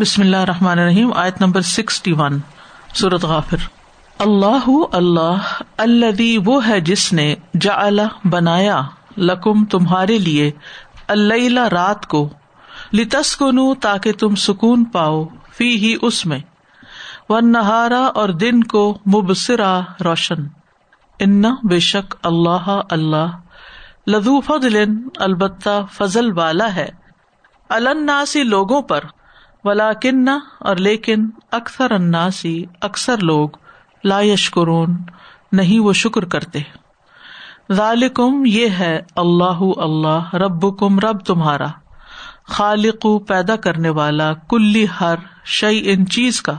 بسم اللہ الرحمن الرحیم، آیت نمبر سکسٹی ون سورت غافر۔ اللہ اللہ اللہ وہ ہے جس نے جا بنایا، لکم تمہارے لیے اللہ رات کو لتس کنو تاکہ تم سکون پاؤ فی ہی اس میں و نہارا اور دن کو مبصرا روشن۔ ان بے شک اللہ اللہ لدو فضل البتہ فضل والا ہے۔ الناسی لوگوں پر ولا کن اور لیکن اکثر اناسی اکثر لوگ لا یشکرون، نہیں وہ شکر کرتے۔ ذالکم، یہ ہے اللہ اللہ رب کم رب تمہارا۔ خالق پیدا کرنے والا کلی ہر شعی ان چیز کا۔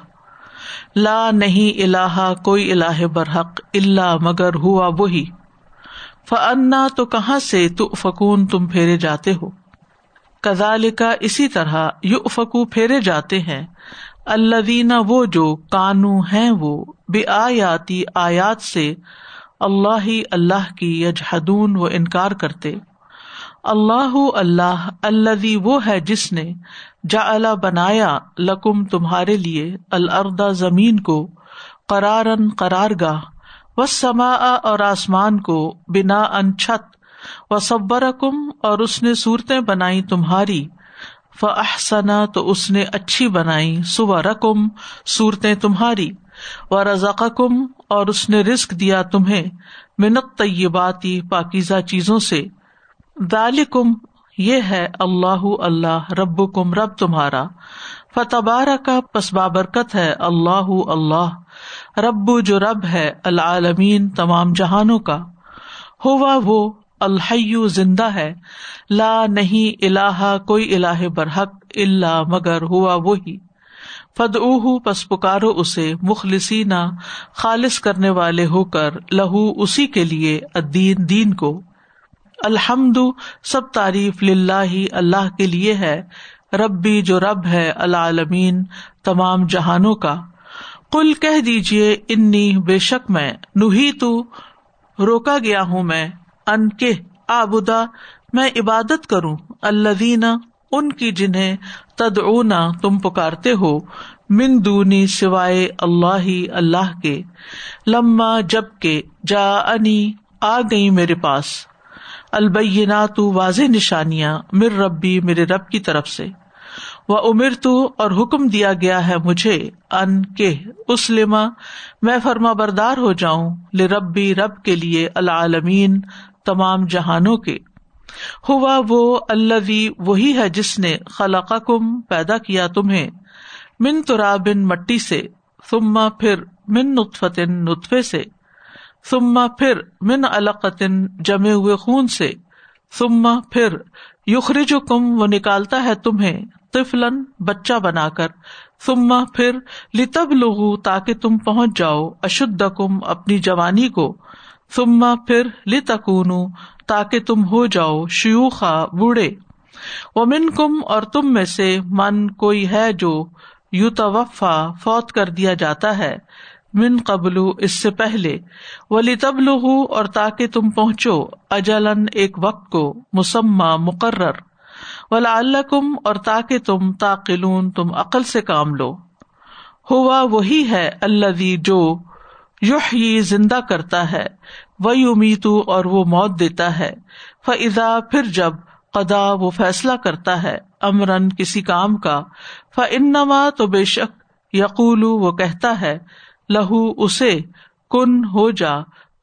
لا، نہیں اللہ کوئی اللہ برحق اللہ مگر ہوا وہی۔ فنا تو کہاں سے تو فکون تم پھیرے جاتے ہو؟ کزال کا اسی طرح یو فکو پھیرے جاتے ہیں۔ اللہ دینا وہ جو کانو ہے وہ بے آیاتی آیات سے اللہ ہی اللہ کی یجحدون وہ انکار کرتے۔ اللہ اللہ اللہ وہ ہے جس نے جا بنایا لکم تمہارے لیے الردا زمین کو قرارن قرار گاہ و سما اور آسمان کو بنا ان چھت۔ و صبر کم اور اس نے صورتیں بنائی تمہاری۔ فحسنا تو اس نے اچھی بنائی۔ سو رقم صورتیں تمہاری۔ و رضا کم اور اس نے رسک دیا تمہیں منت طیباتی پاکیزہ چیزوں سے۔ دال کم یہ ہے اللہ اللہ رب کم رب تمہارا۔ فتبارہ کا پس بابرکت ہے اللہ اللہ۔ رب جو رب ہے، العالمین، تمام جہانوں کا۔ ہوا وہ الحیو زندہ ہے، لا نہیں اللہ کوئی اللہ برحق اللہ مگر ہوا وہی۔ فد اوہ پس پکارو اسے، مخلصین، خالص کرنے والے ہو کر، لہو اسی کے لیے ادین دین کو۔ الحمد، سب تعریف لاہ اللہ کے لیے ہے۔ ربی جو رب ہے، العالمین، تمام جہانوں کا۔ کل کہہ دیجیے انی بے شک میں نوہی تو روکا گیا ہوں میں۔ ان کے آبدا میں عبادت کروں۔ اللہ دینا ان کی جنہیں تدعونا تم پکارتے ہو، من دونی سوائے اللہ اللہ کے۔ لما جب کے جا انی آ گئی میرے پاس۔ البینا تو واضح نشانیاں مر ربی، میرے رب کی طرف سے۔ وہ امر تو اور حکم دیا گیا ہے مجھے، ان کے۔ اسلما میں فرما بردار ہو جاؤں لے ربی رب کے لیے العالمین۔ تمام جہانوں کے۔ ہوا وہ اللہ وہی ہے جس نے خلق کم پیدا کیا تمہیں، من ترابن مٹی سے سما پھر من نطفتن نطفے سے سما پھر من القطن جمے ہوئے خون سے سما پھر یخرج کم وہ نکالتا ہے تمہیں طفلن بچہ بنا کر سما پھر لتب لغو تاکہ تم پہنچ جاؤ اشد کم اپنی جوانی کو سما پھر لتکون تاکہ تم ہو جاؤ شیوخا بوڑھے۔ وہ من کم اور تم میں سے من کوئی ہے جو یو توفا فوت کر دیا جاتا ہے۔ من قبل، اس سے پہلے۔ ولی تب لہو اور تاکہ تم پہنچو اجلن ایک وقت کو مسمہ مقرر۔ ولا اللہ کم اور تاکہ تم تاقلون، تم عقل سے کام لو۔ ہوا وہی ہے اللہ جو یوح زندہ کرتا ہے وہی امیتو اور وہ موت دیتا ہے۔ فضا پھر جب قدا وہ فیصلہ کرتا ہے امرن کسی کام کا ف انما تو بے شک یقول وہ کہتا ہے، لہو اسے، کن ہو جا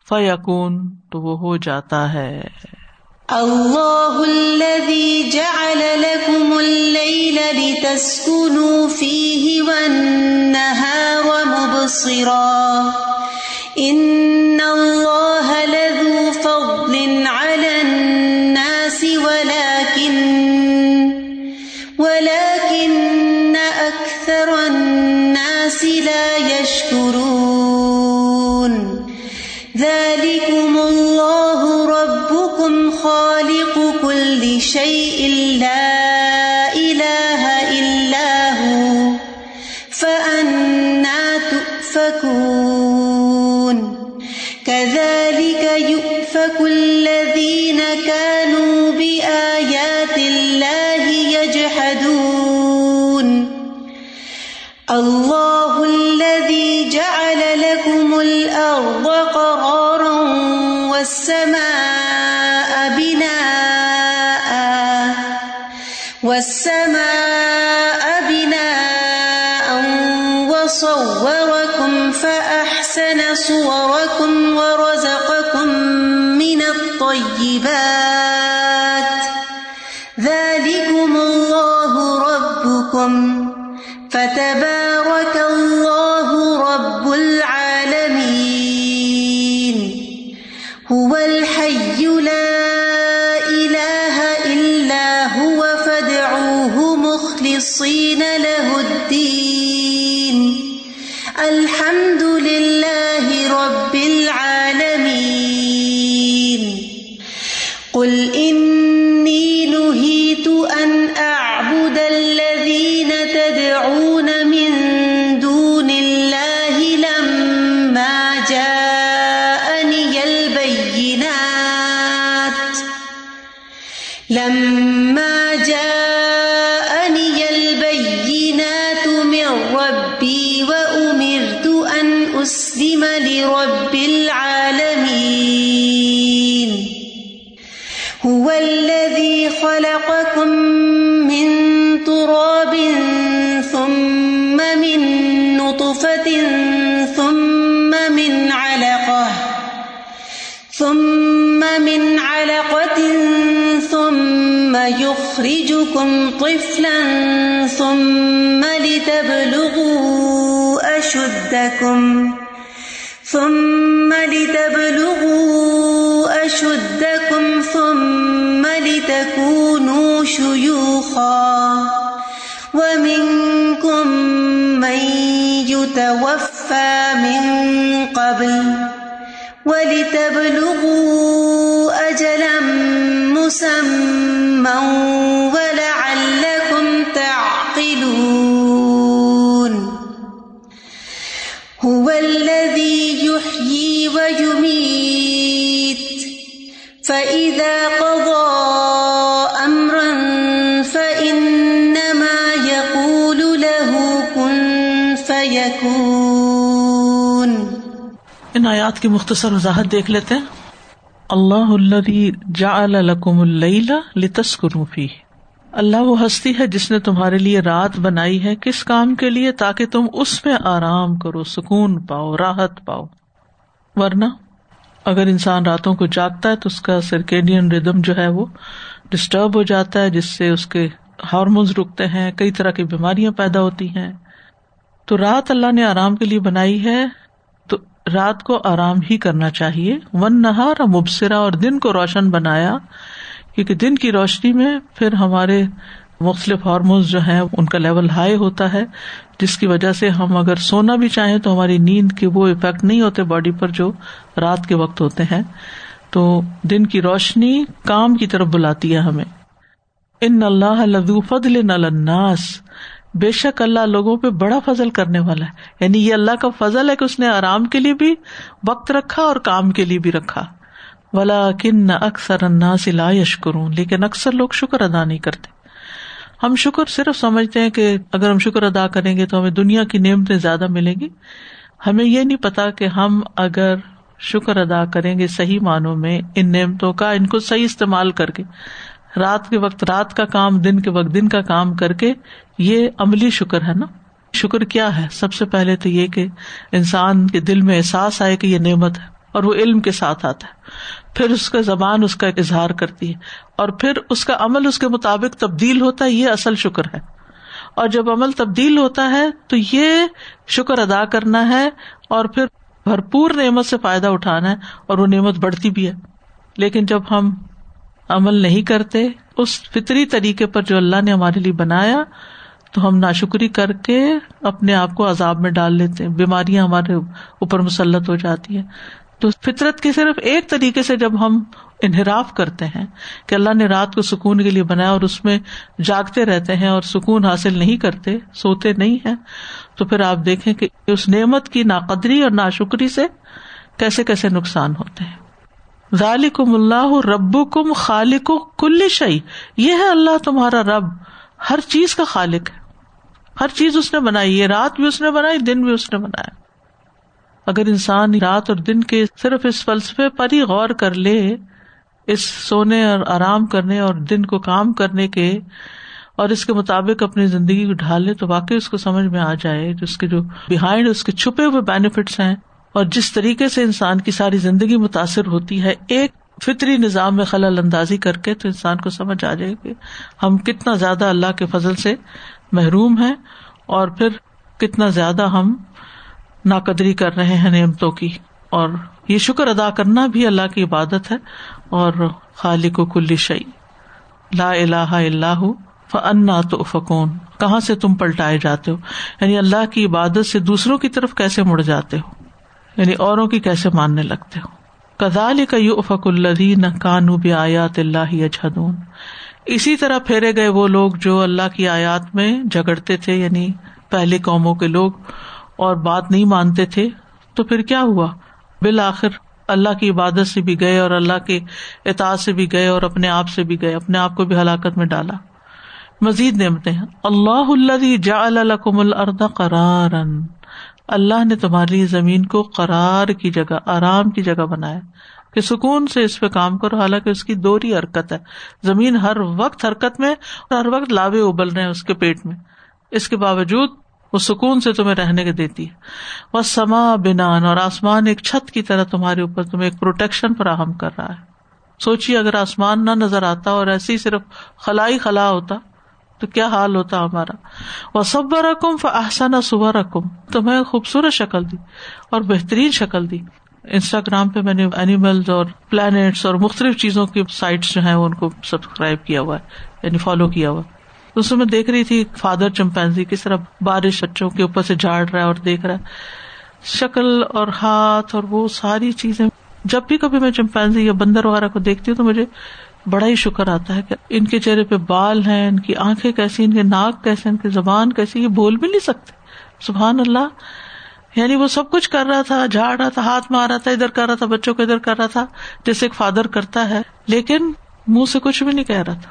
فیقون تو وہ ہو جاتا ہے۔ اللہ الذي جعل لكم الليل لتسكنوا فيه والنهار مبصرا۔ ان اللہ تبارك الله رب العالمين أن لرب العالمين. هو الذي خلقكم من تراب ثم من نطفة ثم من علقة ثم من علقة ثم يخرجكم طفلا ثم لتبلغوا أشدكم ثم لتبلغوا أشدكم ثم لتكونوا شيوخا ومنكم من يتوفى من قبل ولتبلغوا أجلا مسمى ان آیات کی مختصر وضاحت دیکھ لیتے ہیں۔ اللہ الذي جعل لكم اللیل لتسکنوا فیہ۔ اللہ وہ ہستی ہے جس نے تمہارے لیے رات بنائی ہے کس کام کے لیے؟ تاکہ تم اس میں آرام کرو، سکون پاؤ، راحت پاؤ۔ ورنہ اگر انسان راتوں کو جاگتا ہے تو اس کا سرکیڈین ردم جو ہے وہ ڈسٹرب ہو جاتا ہے، جس سے اس کے ہارمونز رکتے ہیں، کئی طرح کی بیماریاں پیدا ہوتی ہیں۔ تو رات اللہ نے آرام کے لیے بنائی ہے۔ رات کو آرام ہی کرنا چاہیے۔ ون نہار مبصرا اور دن کو روشن بنایا، کیونکہ دن کی روشنی میں پھر ہمارے مختلف ہارمونس جو ہیں، ان کا لیول ہائی ہوتا ہے، جس کی وجہ سے ہم اگر سونا بھی چاہیں تو ہماری نیند کے وہ افیکٹ نہیں ہوتے باڈی پر جو رات کے وقت ہوتے ہیں۔ تو دن کی روشنی کام کی طرف بلاتی ہے ہمیں۔ ان اللہ لذو فضل الناس۔ بے شک اللہ لوگوں پہ بڑا فضل کرنے والا ہے۔ یعنی یہ اللہ کا فضل ہے کہ اس نے آرام کے لیے بھی وقت رکھا اور کام کے لیے بھی رکھا۔ ولا کن اکثر الناس لا یشکرون لیکن اکثر لوگ شکر ادا نہیں کرتے۔ ہم شکر صرف سمجھتے ہیں کہ اگر ہم شکر ادا کریں گے تو ہمیں دنیا کی نعمتیں زیادہ ملیں گی۔ ہمیں یہ نہیں پتا کہ ہم اگر شکر ادا کریں گے صحیح معنوں میں ان نعمتوں کا ان کو صحیح استعمال کر کے۔ رات کے وقت رات کا کام، دن کے وقت دن کا کام کر کے یہ عملی شکر ہے نا؟ شکر کیا ہے؟ سب سے پہلے تو یہ کہ انسان کے دل میں احساس آئے کہ یہ نعمت ہے اور وہ علم کے ساتھ آتا ہے۔ پھر اس کا زبان اس کا اظہار کرتی ہے اور پھر اس کا عمل اس کے مطابق تبدیل ہوتا ہے، یہ اصل شکر ہے۔ اور جب عمل تبدیل ہوتا ہے تو یہ شکر ادا کرنا ہے اور پھر بھرپور نعمت سے فائدہ اٹھانا ہے اور وہ نعمت بڑھتی بھی ہے۔ لیکن جب ہم عمل نہیں کرتے، اس فطری طریقے پر جو اللہ نے ہمارے لیے بنایا، تو ہم ناشکری کر کے اپنے آپ کو عذاب میں ڈال لیتے ہیں، بیماریاں ہمارے اوپر مسلط ہو جاتی ہیں۔ تو فطرت کے صرف ایک طریقے سے جب ہم انحراف کرتے ہیں کہ اللہ نے رات کو سکون کے لیے بنایا اور اس میں جاگتے رہتے ہیں اور سکون حاصل نہیں کرتے، سوتے نہیں ہیں، تو پھر آپ دیکھیں کہ اس نعمت کی ناقدری اور ناشکری سے کیسے کیسے نقصان ہوتے ہیں۔ ذالکم اللہ رب کم خالق کل شعی یہ ہے اللہ تمہارا رب۔ ہر چیز کا خالق ہے۔ ہر چیز اس نے بنائی۔ ہے رات بھی اس نے بنائی، دن بھی اس نے بنایا۔ اگر انسان رات اور دن کے صرف اس فلسفے پر ہی غور کر لے، اس سونے اور آرام کرنے اور دن کو کام کرنے کے اور اس کے مطابق اپنی زندگی کو ڈھالے، تو واقعی اس کو سمجھ میں آ جائے۔ جس کے جو بہائنڈ اس کے چھپے ہوئے بینیفٹس ہیں اور جس طریقے سے انسان کی ساری زندگی متاثر ہوتی ہے، ایک فطری نظام میں خلل اندازی کر کے تو انسان کو سمجھ آ جائے کہ ہم کتنا زیادہ اللہ کے فضل سے محروم ہیں اور پھر کتنا زیادہ ہم ناقدری کر رہے ہیں نعمتوں کی۔ اور یہ شکر ادا کرنا بھی اللہ کی عبادت ہے۔ اور خالق و کل شعی لا الہ اللہ فنا تو فکون کہاں سے تم پلٹائے جاتے ہو؟ یعنی اللہ کی عبادت سے دوسروں کی طرف کیسے مڑ جاتے ہو؟ یعنی اوروں کی کیسے ماننے لگتے ہو؟ کدال کا یو افق الدین کانو بھی آیات اللہ اجہدون اسی طرح پھیرے گئے وہ لوگ جو اللہ کی آیات میں جگڑتے تھے یعنی پہلے قوموں کے لوگ، اور بات نہیں مانتے تھے۔ تو پھر کیا ہوا؟ بالآخر اللہ کی عبادت سے بھی گئے اور اللہ کے اطاعت سے بھی گئے اور اپنے آپ سے بھی گئے، اپنے آپ کو بھی ہلاکت میں ڈالا۔ مزید نعمتیں اللہ اللہ جا الکم الرد قرار اللہ نے تمہاری زمین کو قرار کی جگہ، آرام کی جگہ بنایا کہ سکون سے اس پہ کام کرو، حالانکہ اس کی دوری حرکت ہے۔ زمین ہر وقت حرکت میں اور ہر وقت لاوے ابل رہے ہیں اس کے پیٹ میں۔ اس کے باوجود وہ سکون سے تمہیں رہنے کے دیتی ہے۔ وہ سما بنان اور آسمان ایک چھت کی طرح تمہارے اوپر تمہیں ایک پروٹیکشن فراہم کر رہا ہے۔ سوچیے اگر آسمان نہ نظر آتا اور ایسی صرف خلائی خلا ہوتا تو کیا حال ہوتا ہمارا؟ وہ سب رقم فحسن صبح رقم تمہیں خوبصورت شکل دی اور بہترین شکل دی۔ انسٹاگرام پہ میں نے اینیملز اور پلانٹس اور مختلف چیزوں کی سائٹس جو ہیں ان کو سبسکرائب کیا ہوا ہے یعنی فالو کیا ہوا اس میں دیکھ رہی تھی فادر چمپینزی کس طرح بارش بچوں کے اوپر سے جھاڑ رہا ہے اور دیکھ رہا ہے۔ شکل اور ہاتھ اور وہ ساری چیزیں۔ جب بھی کبھی میں چمپینزی یا بندر وغیرہ کو دیکھتی ہوں تو مجھے بڑا ہی شکر آتا ہے کہ ان کے چہرے پہ بال ہیں، ان کی آنکھیں کیسی، ان کے ناک کیسے، ان کی زبان کیسی، یہ بول بھی نہیں سکتے۔ سبحان اللہ۔ یعنی وہ سب کچھ کر رہا تھا، جھاڑ رہا تھا، ہاتھ مار رہا تھا، ادھر کر رہا تھا، بچوں کو ادھر کر رہا تھا، جیسے ایک فادر کرتا ہے، لیکن منہ سے کچھ بھی نہیں کہہ رہا تھا۔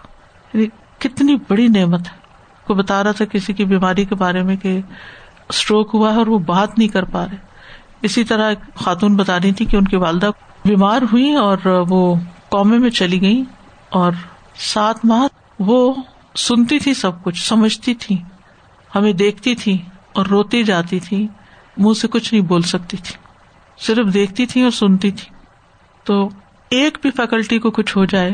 یعنی کتنی بڑی نعمت ہے۔ کو بتا رہا تھا کسی کی بیماری کے بارے میں کہ اسٹروک ہوا ہے اور وہ بات نہیں کر پا رہے۔ اسی طرح خاتون بتا رہی تھی کہ ان کی والدہ بیمار ہوئی اور وہ قومے میں چلی گئی اور سات ماہ وہ سنتی تھی سب کچھ، سمجھتی تھی، ہمیں دیکھتی تھی اور روتی جاتی تھی، منہ سے کچھ نہیں بول سکتی تھی، صرف دیکھتی تھی اور سنتی تھی۔ تو ایک بھی فیکلٹی کو کچھ ہو جائے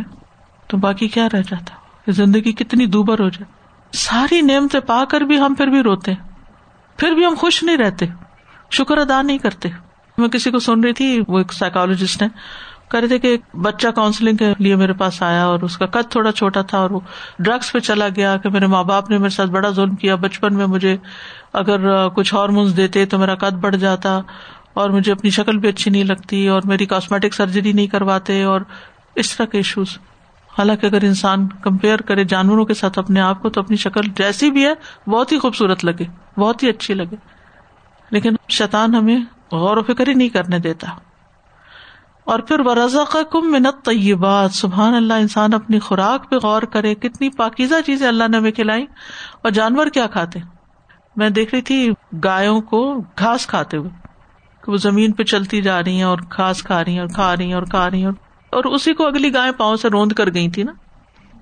تو باقی کیا رہ جاتا؟ زندگی کتنی دوبر ہو جائے۔ ساری نعمتیں پا کر بھی ہم پھر بھی روتے، پھر بھی ہم خوش نہیں رہتے، شکر ادا نہیں کرتے۔ میں کسی کو سن رہی تھی، وہ ایک سائیکولوجسٹ ہے کہہ رہے تھے کہ بچہ کاؤنسلنگ کے لیے میرے پاس آیا اور اس کا قد تھوڑا چھوٹا تھا اور وہ ڈرگس پہ چلا گیا کہ میرے ماں باپ نے میرے ساتھ بڑا ظلم کیا۔ بچپن میں مجھے اگر کچھ ہارمونس دیتے تو میرا قد بڑھ جاتا اور مجھے اپنی شکل بھی اچھی نہیں لگتی اور میری کاسمیٹک سرجری نہیں کرواتے اور اس طرح کے ایشوز حالانکہ اگر انسان کمپیئر کرے جانوروں کے ساتھ اپنے آپ کو تو اپنی شکل جیسی بھی ہے، بہت ہی خوبصورت لگے، بہت ہی اچھی لگے۔ لیکن شیطان ہمیں غور و فکر ہی نہیں کرنے دیتا۔ اور پھر وہ رضا کا کم منت طیبات سبحان اللہ، انسان اپنی خوراک پہ غور کرے کتنی پاکیزہ چیزیں اللہ نے ہمیں کھلائی اور جانور کیا کھاتے؟ میں دیکھ رہی تھی گایوں کو گھاس کھاتے ہوئے، کہ وہ زمین پہ چلتی جا رہی ہیں اور گھاس کھا رہی ہیں اور کھا رہی ہیں اور کھا رہی ہیں۔ اور اسی کو اگلی گائے پاؤں سے روند کر گئی تھی نا۔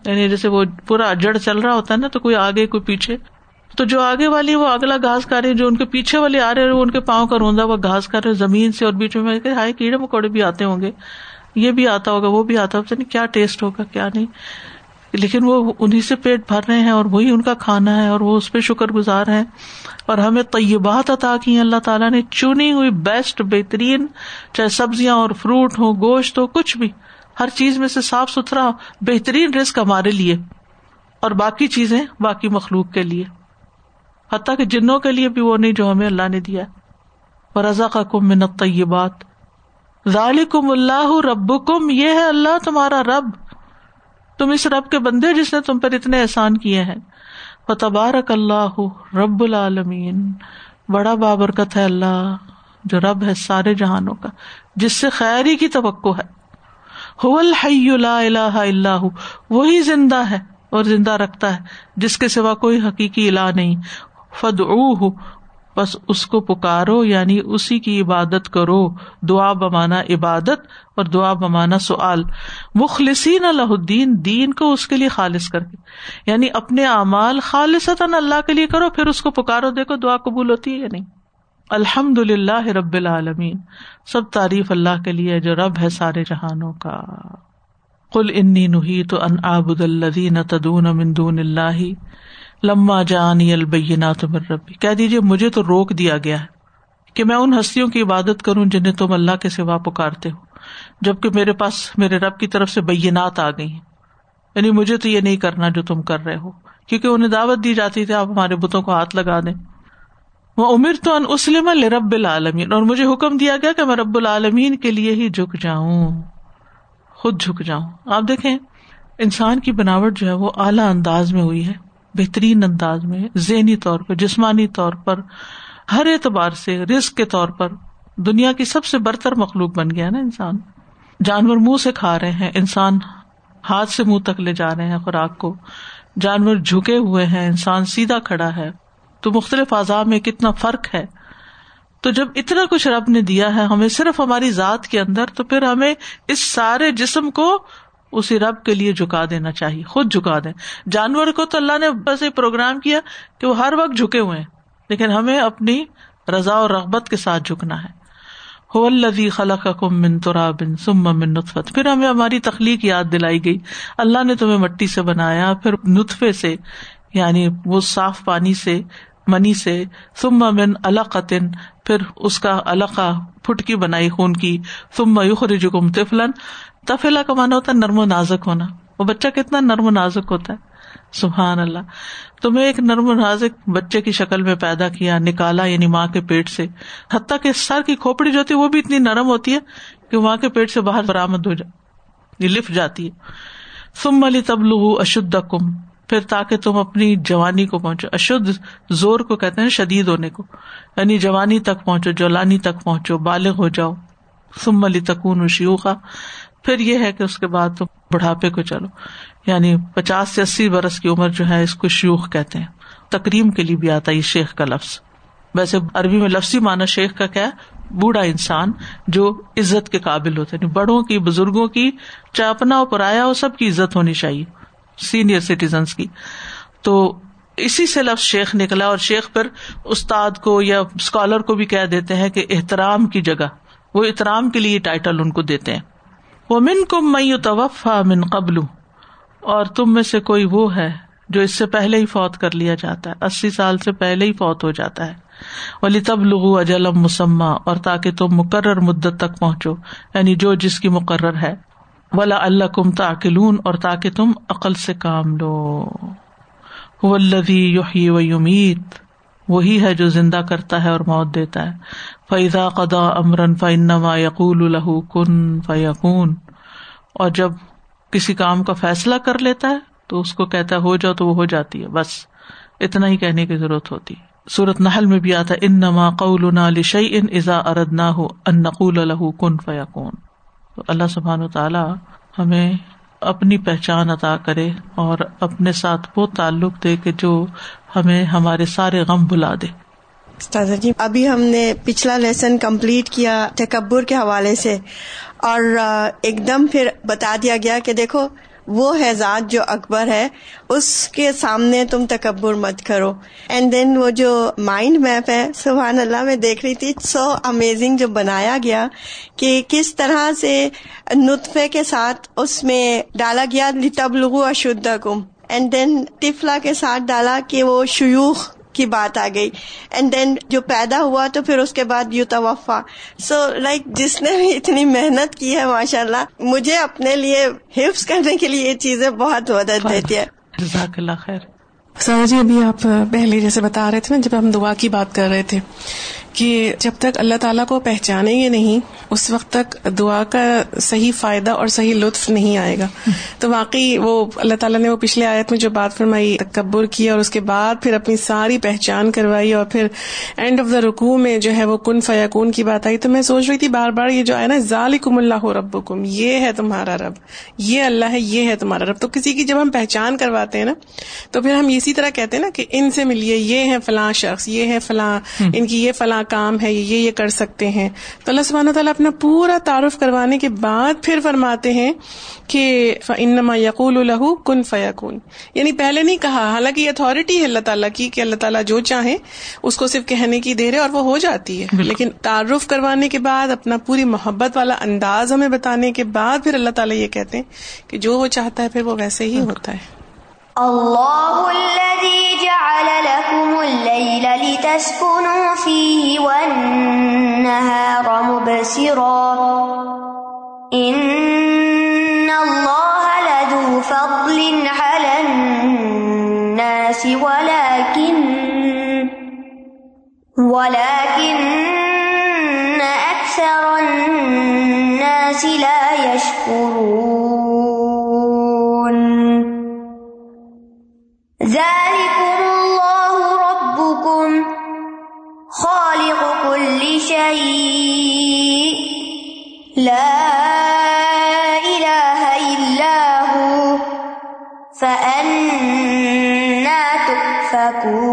یعنی جیسے وہ پورا جڑ چل رہا ہوتا ہے نا، تو کوئی آگے، کوئی پیچھے۔ تو جو آگے والی وہ اگلا گھاس کھا رہی جو ان کے پیچھے والے آ رہے وہ ان کے پاؤں کا روندا، وہ گھاس کھا رہے زمین سے اور بیچ میں ہائے، کیڑے مکوڑے بھی آتے ہوں گے۔ یہ بھی آتا ہوگا، وہ بھی آتا ہوگا۔ کیا ٹیسٹ ہوگا، کیا نہیں۔ لیکن وہ انہیں سے پیٹ بھر رہے ہیں اور وہی ان کا کھانا ہے اور وہ اس پہ شکر گزار ہے اور ہمیں طیبات عطا کی اللہ تعالیٰ نے چنی ہوئی بیسٹ، بہترین، چاہے سبزیاں اور فروٹ ہو گوشت ہو، کچھ بھی۔ ہر چیز میں سے صاف ستھرا، بہترین رسک ہمارے لیے۔ اور باقی چیزیں، باقی مخلوق کے لیے۔ حتیٰ کہ جنوں کے لیے بھی وہ نہیں جو ہمیں اللہ نے دیا اور رضا کا کم منت یہ بات ذالکم اللہ رب کم یہ ہے اللہ تمہارا رب۔ تم اس رب کے بندے جس نے تم پر اتنے احسان کیے ہیں۔ تبارک اللہ رب العالمین بڑا بابرکت ہے اللہ جو رب ہے سارے جہانوں کا، جس سے خیری کی توقع ہے۔ لا الہ اللہ وہی زندہ ہے اور زندہ رکھتا ہے، جس کے سوا کوئی حقیقی الہ نہیں۔ فد بس اس کو پکارو یعنی اسی کی عبادت کرو۔ دعا بمانا عبادت اور دعا بمانا سعال مخلصین اللہ الدین، دین کو اس کے لیے خالص کر کے۔ یعنی اپنے اعمال خالص اللہ کے لیے کرو، پھر اس کو پکارو۔ دیکھو دعا قبول ہوتی ہے یا نہیں۔ الحمد للہ رب العالمین۔ سب تعریف اللہ کے لیے جو رب ہے سارے جہانوں کا۔ کل انی نہی تو ان آبد الدین تدون مندون اللہ۔ لما جانی البینات من ربی۔ کہہ دیجیے مجھے تو روک دیا گیا ہے کہ میں ان ہستیوں کی عبادت کروں جنہیں تم اللہ کے سوا پکارتے ہو، جبکہ میرے پاس، میرے رب کی طرف سے بینات آ گئی یعنی مجھے تو یہ نہیں کرنا جو تم کر رہے ہو، کیونکہ انہیں دعوت دی جاتی تھی آپ ہمارے بتوں کو ہاتھ لگا دیں۔ وہ امیر تو ان اسلم رب العالمین، اور مجھے حکم دیا گیا کہ میں رب العالمین کے لیے ہی جھک جاؤں۔ خود جھک جاؤں۔ آپ دیکھیں، انسان کی بناوٹ جو ہے وہ اعلیٰ انداز میں ہوئی ہے۔ بہترین انداز میں، ذہنی طور پر، جسمانی طور پر، ہر اعتبار سے رسک کے طور پر دنیا کی سب سے برتر مخلوق بن گیا نا انسان۔ جانور منہ سے کھا رہے ہیں، انسان ہاتھ سے منہ تک لے جا رہے ہیں خوراک کو۔ جانور جھکے ہوئے ہیں، انسان سیدھا کھڑا ہے۔ تو مختلف اعضاء میں کتنا فرق ہے؟ تو جب اتنا کچھ رب نے دیا ہے ہمیں صرف ہماری ذات کے اندر، تو پھر ہمیں اس سارے جسم کو اسی رب کے لیے جھکا دینا چاہیے، خود جھکا دیں۔ جانور کو تو اللہ نے بس ایک پروگرام کیا کہ وہ ہر وقت جھکے ہوئے ہیں، لیکن ہمیں اپنی رضا اور رغبت کے ساتھ جھکنا ہے۔ خلق کم من ترا بن سم من نطفت پھر ہمیں ہماری تخلیق یاد دلائی گئی۔ اللہ نے تمہیں مٹی سے بنایا، پھر نطفے سے یعنی وہ صاف پانی سے، منی سے۔ سم من القطن پھر اس کا القا پھٹکی بنائی، خون کی۔ سم یخرجکم طفلن تفیلا کا مانا ہوتا ہے نرم و نازک ہونا۔ وہ بچہ کتنا نرم و نازک ہوتا ہے۔ سبحان اللہ۔ تمہیں ایک نرم و نازک بچے کی شکل میں پیدا کیا، نکالا یعنی ماں کے پیٹ سے۔ حتیٰ کہ سر کی کھوپڑی جو ہوتی ہے، وہ بھی اتنی نرم ہوتی ہے کہ ماں کے پیٹ سے باہر برامد ہو جائے لفٹ جاتی ہے۔ سم علی تب اشد کم پھر تاکہ تم اپنی جوانی کو پہنچو۔ اشد زور کو کہتے ہیں، شدید ہونے کو۔ یعنی جوانی تک پہنچو، جولانی تک پہنچو، بالغ ہو جاؤ۔ سم علی تکون شیوخا۔ پھر یہ ہے کہ اس کے بعد تم بڑھاپے کو چلو۔ یعنی پچاس سے اسی برس کی عمر جو ہے اس کو شیوخ کہتے ہیں۔ تکریم کے لیے بھی آتا ہے یہ شیخ کا لفظ۔ ویسے عربی میں لفظی مانا شیخ کا کیا بوڑھا انسان جو عزت کے قابل ہوتے ہیں یعنی بڑوں کی، بزرگوں کی چاہے اپنا ہو پرایا ہو سب کی عزت ہونی چاہیے۔ سینئر سٹیزنس کی۔ تو اسی سے لفظ شیخ نکلا اور شیخ پھر استاد کو یا اسکالر کو بھی کہہ دیتے ہیں کہ احترام کی جگہ۔ وہ احترام کے لیے ٹائٹل ان کو دیتے ہیں۔ وہ من کم میں توفا من قبل، اور تم میں سے کوئی وہ ہے جو اس سے پہلے ہی فوت کر لیا جاتا ہے، اسی سال سے پہلے ہی فوت ہو جاتا ہے۔ ولی تب لغو اجلم مسمہ اور تاکہ تم مقرر مدت تک پہنچو یعنی جو جس کی مقرر ہے۔ ولا اللہ کم تاکلون اور تاکہ تم عقل سے کام لو۔ ولدی یوہی و یمیت وہی ہے جو زندہ کرتا ہے اور موت دیتا ہے۔ فیضا قدا امرن فنما یقول الہ کن فیقون اور جب کسی کام کا فیصلہ کر لیتا ہے تو اس کو کہتا ہے ہو جاؤ تو وہ ہو جاتی ہے، بس۔ اتنا ہی کہنے کی ضرورت ہوتی۔ سورت نحل میں بھی آتا ان نما قول لشی ان ازا ارد نہ ہو ان نقول الہ کن فیقون اللہ سبحان و تعالی ہمیں اپنی پہچان عطا کرے اور اپنے ساتھ وہ تعلق دے کہ جو ہمیں ہمارے سارے غم بلا دے۔ جی ابھی ہم نے پچھلا لیسن کمپلیٹ کیا تکبر کے حوالے سے اور ایک دم پھر بتا دیا گیا کہ دیکھو وہ ہے ذات جو اکبر ہے، اس کے سامنے تم تکبر مت کرو۔ اینڈ دین وہ جو مائنڈ میپ ہے، سبحان اللہ، میں دیکھ رہی تھی سو امیزنگ جو بنایا گیا کہ کس طرح سے نطفے کے ساتھ اس میں ڈالا گیا لتبلغو لغو کم اینڈ دین تفلا کے ساتھ ڈالا کہ وہ شیوخ کی بات آ گئی. اینڈ دین جو پیدا ہوا تو پھر اس کے بعد یو توفا سو لائک جس نے بھی اتنی محنت کی ہے ماشاء اللہ مجھے اپنے لیے حفظ کرنے کے لیے یہ چیزیں بہت مدد دیتی ہے. جزاک اللہ خیر. سر جی ابھی آپ پہلے جیسے بتا رہے تھے نا جب ہم دعا کی بات کر رہے تھے کہ جب تک اللہ تعالیٰ کو پہچانیں گے نہیں اس وقت تک دعا کا صحیح فائدہ اور صحیح لطف نہیں آئے گا۔ تو واقعی وہ اللہ تعالیٰ نے وہ پچھلے آیت میں جو بات فرمائی تکبر کیا اور اس کے بعد پھر اپنی ساری پہچان کروائی اور پھر اینڈ آف دا رکو میں جو ہے وہ کن فیاکون کی بات آئی۔ تو میں سوچ رہی تھی بار بار یہ جو آیا نا ذالکم اللہ رب یہ ہے تمہارا رب یہ اللہ ہے یہ ہے تمہارا رب۔ تو کسی کی جب ہم پہچان کرواتے ہیں نا تو پھر ہم اسی طرح کہتے ہیں نا کہ ان سے ملیے یہ ہے فلاں شخص یہ ہے فلاں ان کی یہ فلاں کام ہے یہ یہ کر سکتے ہیں۔ تو اللہ سبحانہ تعالیٰ اپنا پورا تعارف کروانے کے بعد پھر فرماتے ہیں کہ انما یقول الہ کن فیاکون یعنی پہلے نہیں کہا حالانکہ یہ اتارٹی ہے اللہ تعالیٰ کی کہ اللہ تعالیٰ جو چاہے اس کو صرف کہنے کی دیر ہے اور وہ ہو جاتی ہے۔ لیکن تعارف کروانے کے بعد اپنا پوری محبت والا انداز ہمیں بتانے کے بعد پھر اللہ تعالیٰ یہ کہتے ہیں کہ جو وہ چاہتا ہے پھر وہ ویسے ہی ہوتا ہے۔ الله الذي جعل لكم الليل لتسكنوا فيه والنهار مبصرا. إن الله لذو فضل على الناس ولكن ولكن أكثر الناس لا يشكرون. لا الہ الا هو فأنا تؤفکون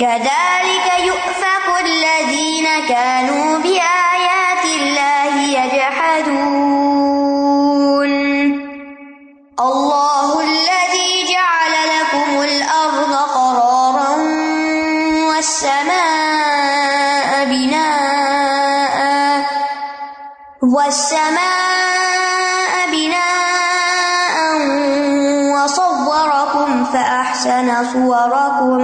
كذلك يؤفك الذين كانوا بآيات الله يجحدون. والسماء بناء وصوركم فأحسن صوركم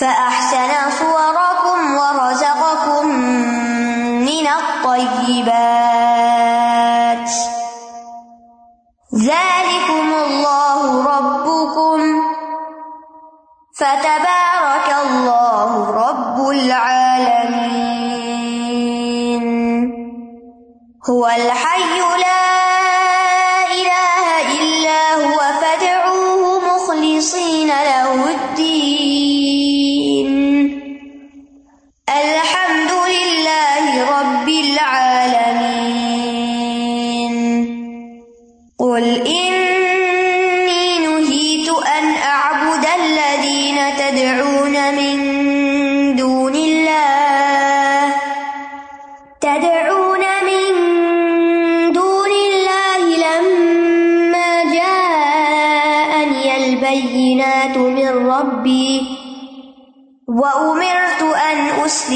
فأحسن صوركم ورزقكم من الطيبات. ذلكم الله ربكم. فتبارك الله رب العالمين. هو الحي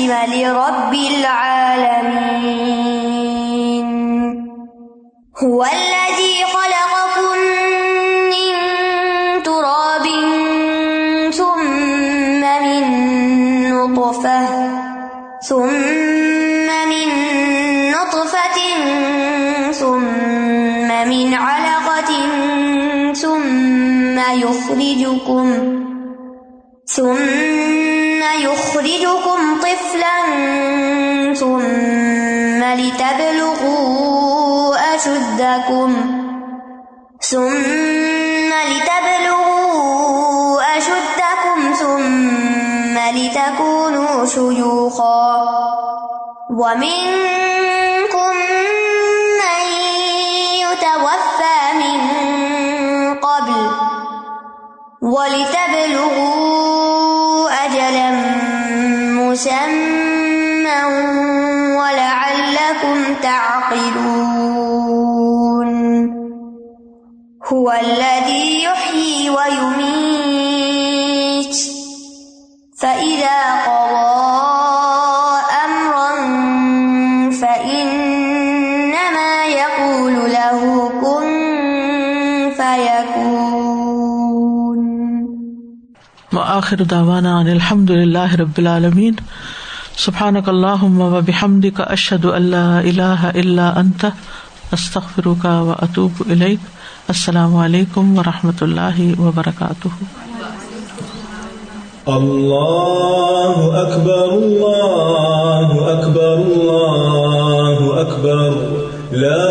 أسلم لرب العالمين. هو الذي خلقكم من تراب ثم من نطفة، ثم من نطفة، ثم من علقة، ثم يخرجكم، ثم أشدكم ثم لتبلغوا أشدكم ثم لتكونوا شيوخا ومنكم من يتوفى من قبل ولتبلغوا أجلا مسمى ولعلكم تعقلون هو الذي يحيي ويميت فإذا قضى أمرا فإنما يقول له كن فيكون وآخر دعوانا عن الحمد لله رب العالمين سبحانك اللهم وبحمدك أشهد أن لا إله إلا أنت أستغفرك وأتوب إليك السلام علیکم و رحمۃ اللہ وبرکاتہ۔ اللہ اکبر اللہ اکبر اللہ اکبر لا